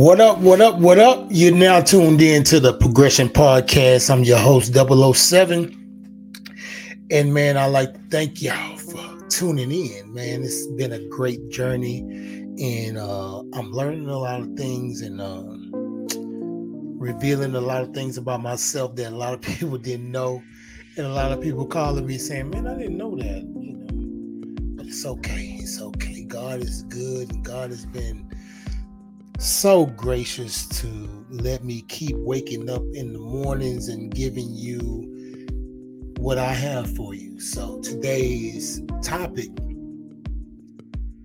What up, what up, what up? You're now tuned in to the Progression Podcast. I'm your host, 007. And man, I like to thank y'all for tuning in. Man, it's been a great journey. And uh, I'm learning a lot of things and uh, revealing a lot of things about myself that a lot of people didn't know. And a lot of people calling me saying, Man, I didn't know that. You know, but it's okay. It's okay. God is good and God has been so gracious to let me keep waking up in the mornings and giving you what I have for you. So today's topic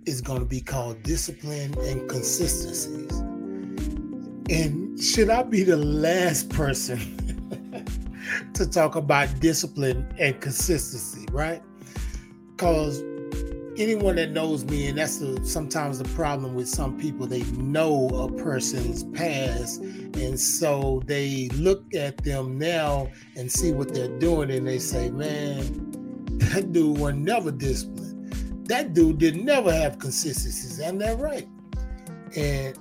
is going to be called discipline and consistencies. And should I be the last person to talk about discipline and consistency, right? Because anyone that knows me, and that's the, sometimes the problem with some people, they know a person's past, and so they look at them now and see what they're doing, and they say, "Man, that dude was never disciplined. That dude did never have consistencies," and they're right. And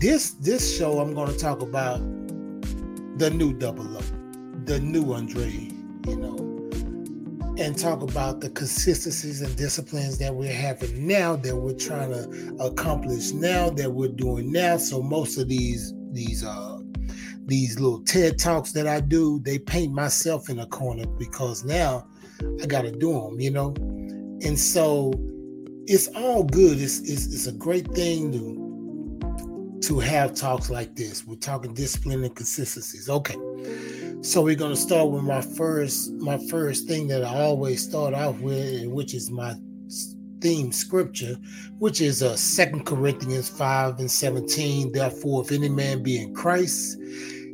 this this show, I'm going to talk about the new Double O, the new Andre, you know and talk about the consistencies and disciplines that we're having now that we're trying to accomplish now that we're doing now. So most of these these uh these little ted talks that i do they paint myself in a corner because now i gotta do them you know? And so it's all good. It's it's, it's a great thing to to have talks like this. We're talking discipline and consistencies. Okay so we're to start with my first my first thing that I always start off with, which is my theme scripture, which is uh Second Corinthians 5 and 17. Therefore, if any man be in Christ,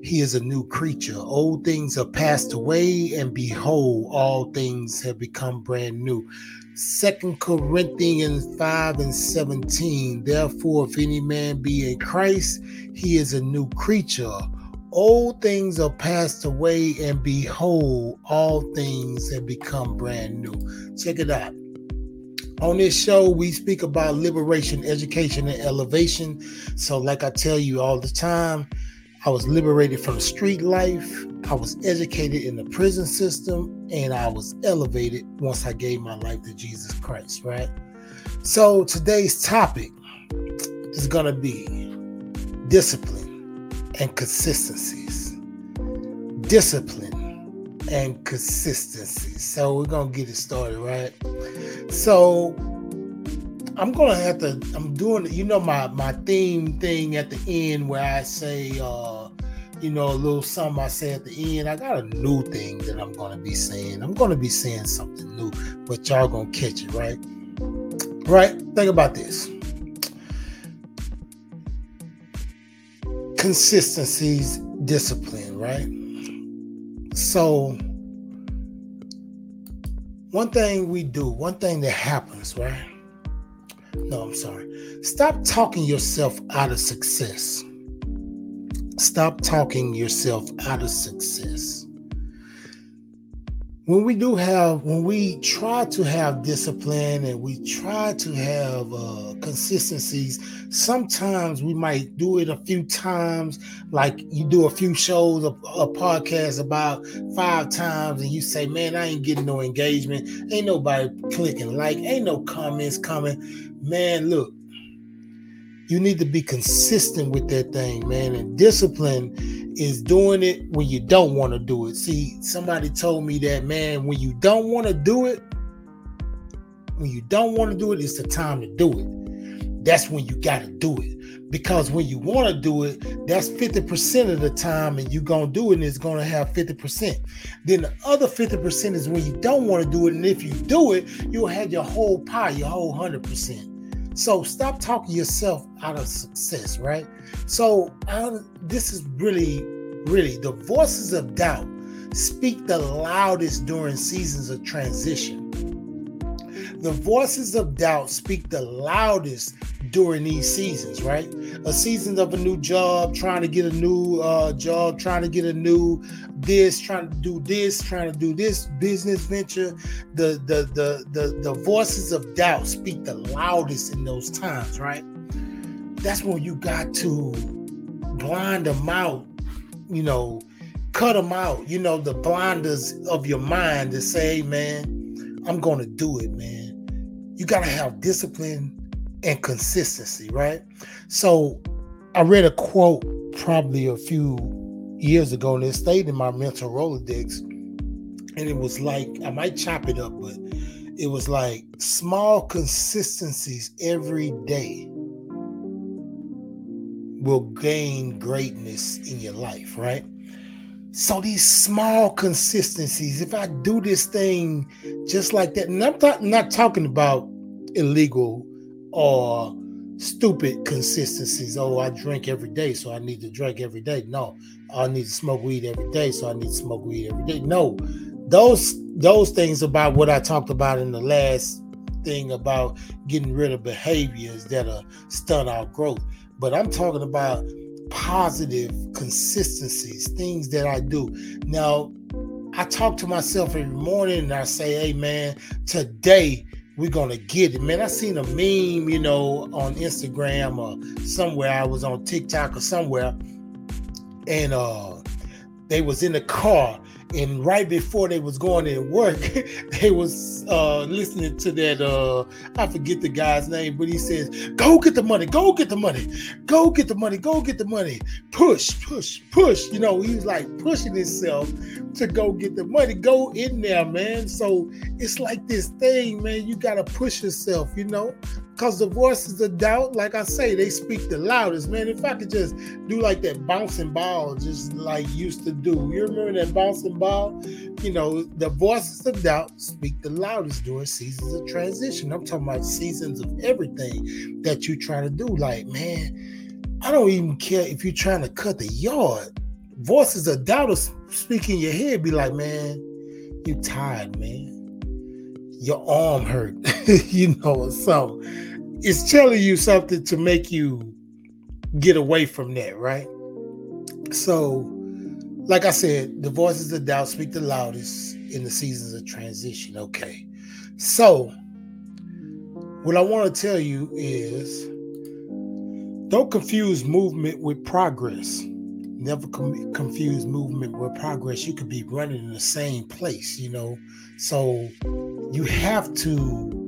he is a new creature. Old things are passed away, and behold, all things have become brand new. Second Corinthians 5 and 17. Therefore, if any man be in Christ, he is a new creature old things are passed away, and behold, all things have become brand new. Check it out. On this show, we speak about liberation, education, and elevation. So, like I tell you all the time, I was liberated from street life, I was educated in the prison system, and I was elevated once I gave my life to Jesus Christ, right? So, today's topic is going to be discipline and consistencies. Discipline and consistency. So we're gonna get it started, right? So I'm gonna have to. I'm doing, you know, my my theme thing at the end where I say, uh, you know, a little something I say at the end. I got a new thing that I'm gonna be saying. I'm gonna be saying something new, but y'all gonna catch it, right? Right? Think about this. Consistencies, discipline, right? So, one thing we do, one thing that happens, right? No, I'm sorry. Stop talking yourself out of success. Stop talking yourself out of success when we do have when we try to have discipline and we try to have uh, consistencies sometimes we might do it a few times. Like you do a few shows a, a podcast about five times and you say man i ain't getting no engagement. Ain't nobody clicking like ain't no comments coming. Man look you need to be consistent with that thing man and discipline is doing it when you don't want to do it. See, somebody told me that, man, when you don't want to do it, when you don't want to do it, it's the time to do it. That's when you got to do it. Because when you want to do it, that's 50% of the time, and you're going to do it, and it's going to have 50%. Then the other 50% is when you don't want to do it, and if you do it, you'll have your whole pie, your whole 100%. So stop talking yourself out of success, right? So um, this is really, really the voices of doubt speak the loudest during seasons of transition. The voices of doubt speak the loudest during these seasons, right? A season of a new job, trying to get a new uh, job, trying to get a new this, trying to do this, trying to do this business venture. The the the the, the voices of doubt speak the loudest in those times, right? that's when you got to blind them out, you know, cut them out, you know, the blinders of your mind to say, man, I'm to do it, man. You got to have discipline and consistency, right? So I read a quote probably a few years ago, and it stayed in my mental Rolodex. And it was like, I might chop it up, but it was like small consistencies every day will gain greatness in your life, right? So these small consistencies, if I do this thing just like that, and I'm not, not talking about illegal or stupid consistencies. Oh, I drink every day, so I need to drink every day. No, I need to smoke weed every day, so I need to smoke weed every day. No, those those things about what I talked about in the last thing about getting rid of behaviors that are stunt our growth. But I'm talking about positive consistencies, things that I do. Now, I talk to myself every morning and I say, hey man, today we're gonna get it. Man, I seen a meme, you know, on Instagram or somewhere. I was on TikTok or somewhere, and uh they was in the car and right before they was going to work, they was uh, listening to that. Uh, I forget the guy's name, but he says, "Go get the money, go get the money, go get the money, go get the money, push, push, push." You know, he was like pushing himself to go get the money. Go in there, man. So it's like this thing, man. You gotta push yourself. You know, because the voices of doubt, like I say, they speak the loudest, man. If I could just do like that bouncing ball, just like used to do. You remember that bouncing ball? You know, the voices of doubt speak the loudest during seasons of transition. I'm talking about seasons of everything that you try to do. Like, man, I don't even care if you're trying to cut the yard. Voices of doubt will speak in your head, be like, man, you tired, man your arm hurt, you know, so it's telling you something to make you get away from that, right? So, like I said, the voices of doubt speak the loudest in the seasons of transition. Okay. So, what I want to tell you is don't confuse movement with progress. Never com- confuse movement with progress. You could be running in the same place, you know. So, you have to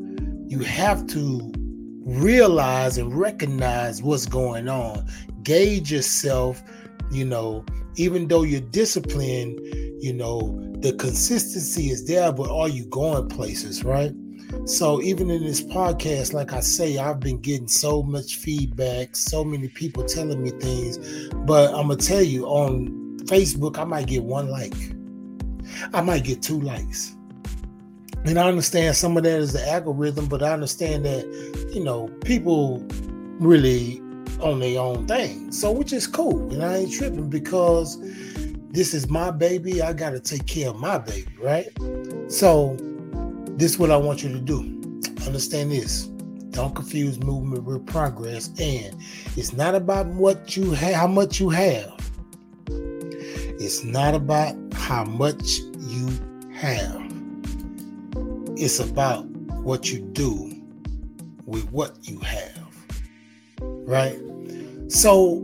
you have to realize and recognize what's going on gauge yourself you know even though you're disciplined you know the consistency is there but are you going places right so even in this podcast like i say i've been getting so much feedback so many people telling me things but i'm gonna tell you on facebook i might get one like i might get two likes and I understand some of that is the algorithm, but I understand that, you know, people really on their own thing. So which is cool. And I ain't tripping because this is my baby. I gotta take care of my baby, right? So this is what I want you to do. Understand this. Don't confuse movement with progress. And it's not about what you have, how much you have. It's not about how much you have. It's about what you do with what you have. Right? So,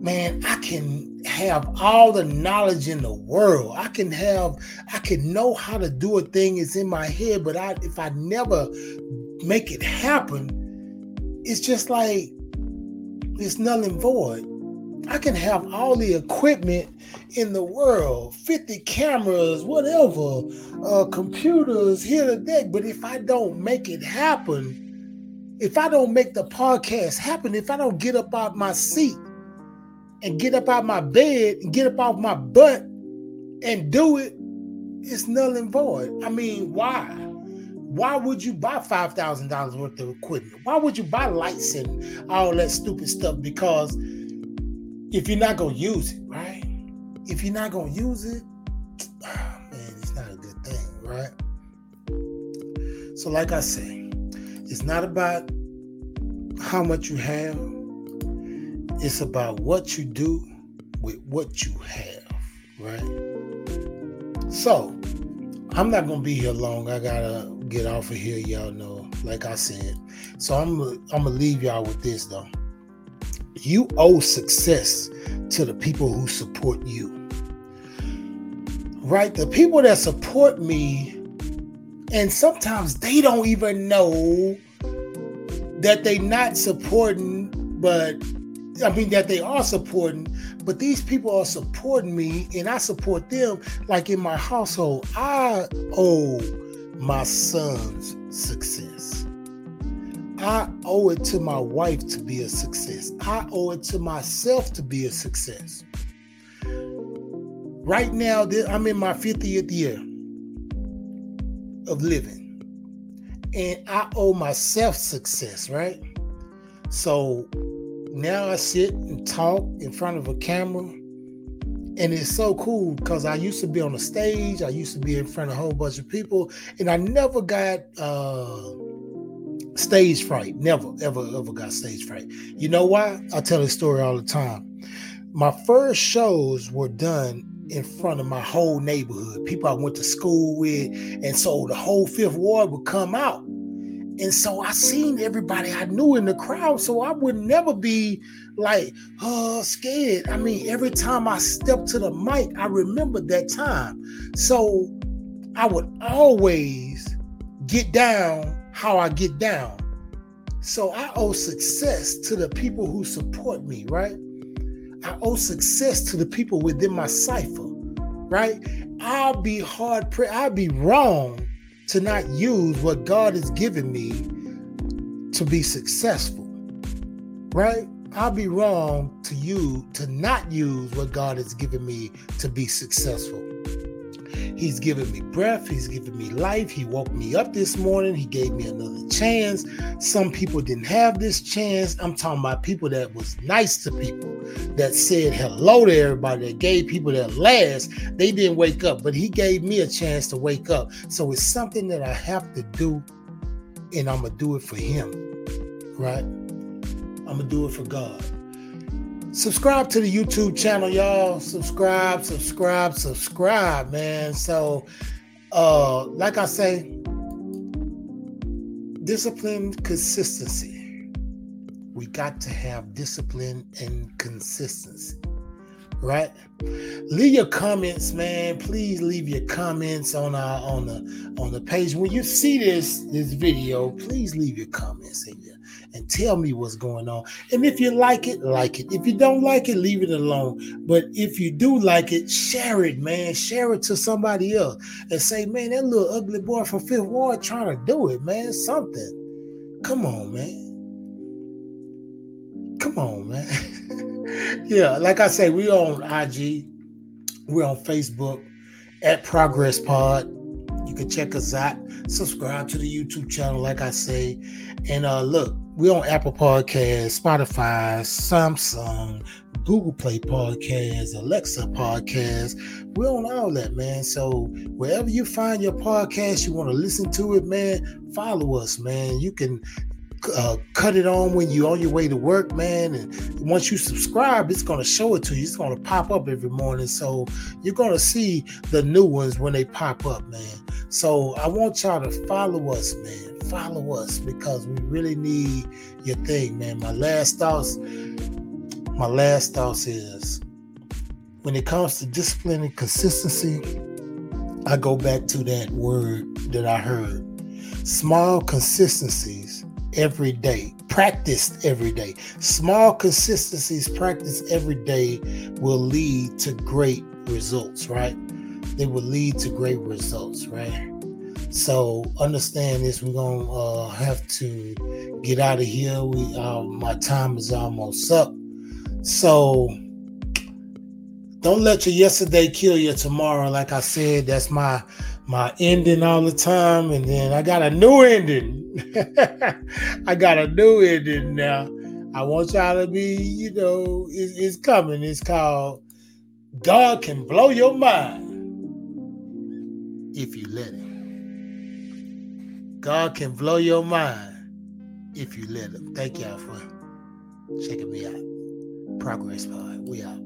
man, I can have all the knowledge in the world. I can have, I can know how to do a thing. It's in my head, but I if I never make it happen, it's just like it's null and void. I can have all the equipment in the world 50 cameras, whatever, uh, computers here and there. But if I don't make it happen, if I don't make the podcast happen, if I don't get up out my seat and get up out my bed and get up off my butt and do it, it's null and void. I mean, why? Why would you buy five thousand dollars worth of equipment? Why would you buy lights and all that stupid stuff? Because if you're not gonna use it, right? If you're not gonna use it, oh, man, it's not a good thing, right? So, like I say, it's not about how much you have, it's about what you do with what you have, right? So, I'm not gonna be here long. I gotta get off of here, y'all know. Like I said, so I'm I'm gonna leave y'all with this though. You owe success to the people who support you. Right? The people that support me, and sometimes they don't even know that they're not supporting, but I mean that they are supporting, but these people are supporting me and I support them. Like in my household, I owe my son's success. I owe it to my wife to be a success. I owe it to myself to be a success. Right now, I'm in my 50th year of living, and I owe myself success, right? So now I sit and talk in front of a camera, and it's so cool because I used to be on the stage, I used to be in front of a whole bunch of people, and I never got. Uh, stage fright. Never, ever, ever got stage fright. You know why? I tell this story all the time. My first shows were done in front of my whole neighborhood, people I went to school with, and so the whole Fifth Ward would come out. And so I seen everybody I knew in the crowd, so I would never be like, oh, scared. I mean, every time I stepped to the mic, I remembered that time. So I would always get down how I get down. So I owe success to the people who support me, right? I owe success to the people within my cipher, right? I'll be hard, pre- I'll be wrong to not use what God has given me to be successful, right? I'll be wrong to you to not use what God has given me to be successful. He's given me breath. He's given me life. He woke me up this morning. He gave me another chance. Some people didn't have this chance. I'm talking about people that was nice to people, that said hello to everybody, that gave people that last. They didn't wake up, but he gave me a chance to wake up. So it's something that I have to do, and I'm gonna do it for him. Right? I'm gonna do it for God subscribe to the YouTube channel, y'all. Subscribe, subscribe, subscribe, man. So, uh, like I say, discipline, consistency. We got to have discipline and consistency, right? Leave your comments, man. Please leave your comments on our on the on the page. When you see this this video, please leave your comments your and tell me what's going on. And if you like it, like it. If you don't like it, leave it alone. But if you do like it, share it, man. Share it to somebody else and say, man, that little ugly boy from Fifth Ward trying to do it, man. Something. Come on, man. Come on, man. yeah, like I say, we on IG, we're on Facebook at Progress Pod. You can check us out. Subscribe to the YouTube channel, like I say. And uh look, we're on Apple Podcasts, Spotify, Samsung, Google Play Podcasts, Alexa Podcasts. We're on all that, man. So wherever you find your podcast, you want to listen to it, man, follow us, man. You can uh, cut it on when you're on your way to work, man. And once you subscribe, it's going to show it to you. It's going to pop up every morning. So you're going to see the new ones when they pop up, man. So I want y'all to follow us, man follow us because we really need your thing, man. My last thoughts, my last thoughts is when it comes to discipline and consistency, I go back to that word that I heard. Small consistencies every day, practiced every day. Small consistencies practiced every day will lead to great results, right? They will lead to great results, right? So understand this. We're gonna uh, have to get out of here. We uh, my time is almost up. So don't let your yesterday kill your tomorrow. Like I said, that's my my ending all the time, and then I got a new ending. I got a new ending now. I want y'all to be, you know, it's, it's coming. It's called God can blow your mind if you let it. God can blow your mind if you let him. Thank y'all for checking me out. Progress Pod. We out.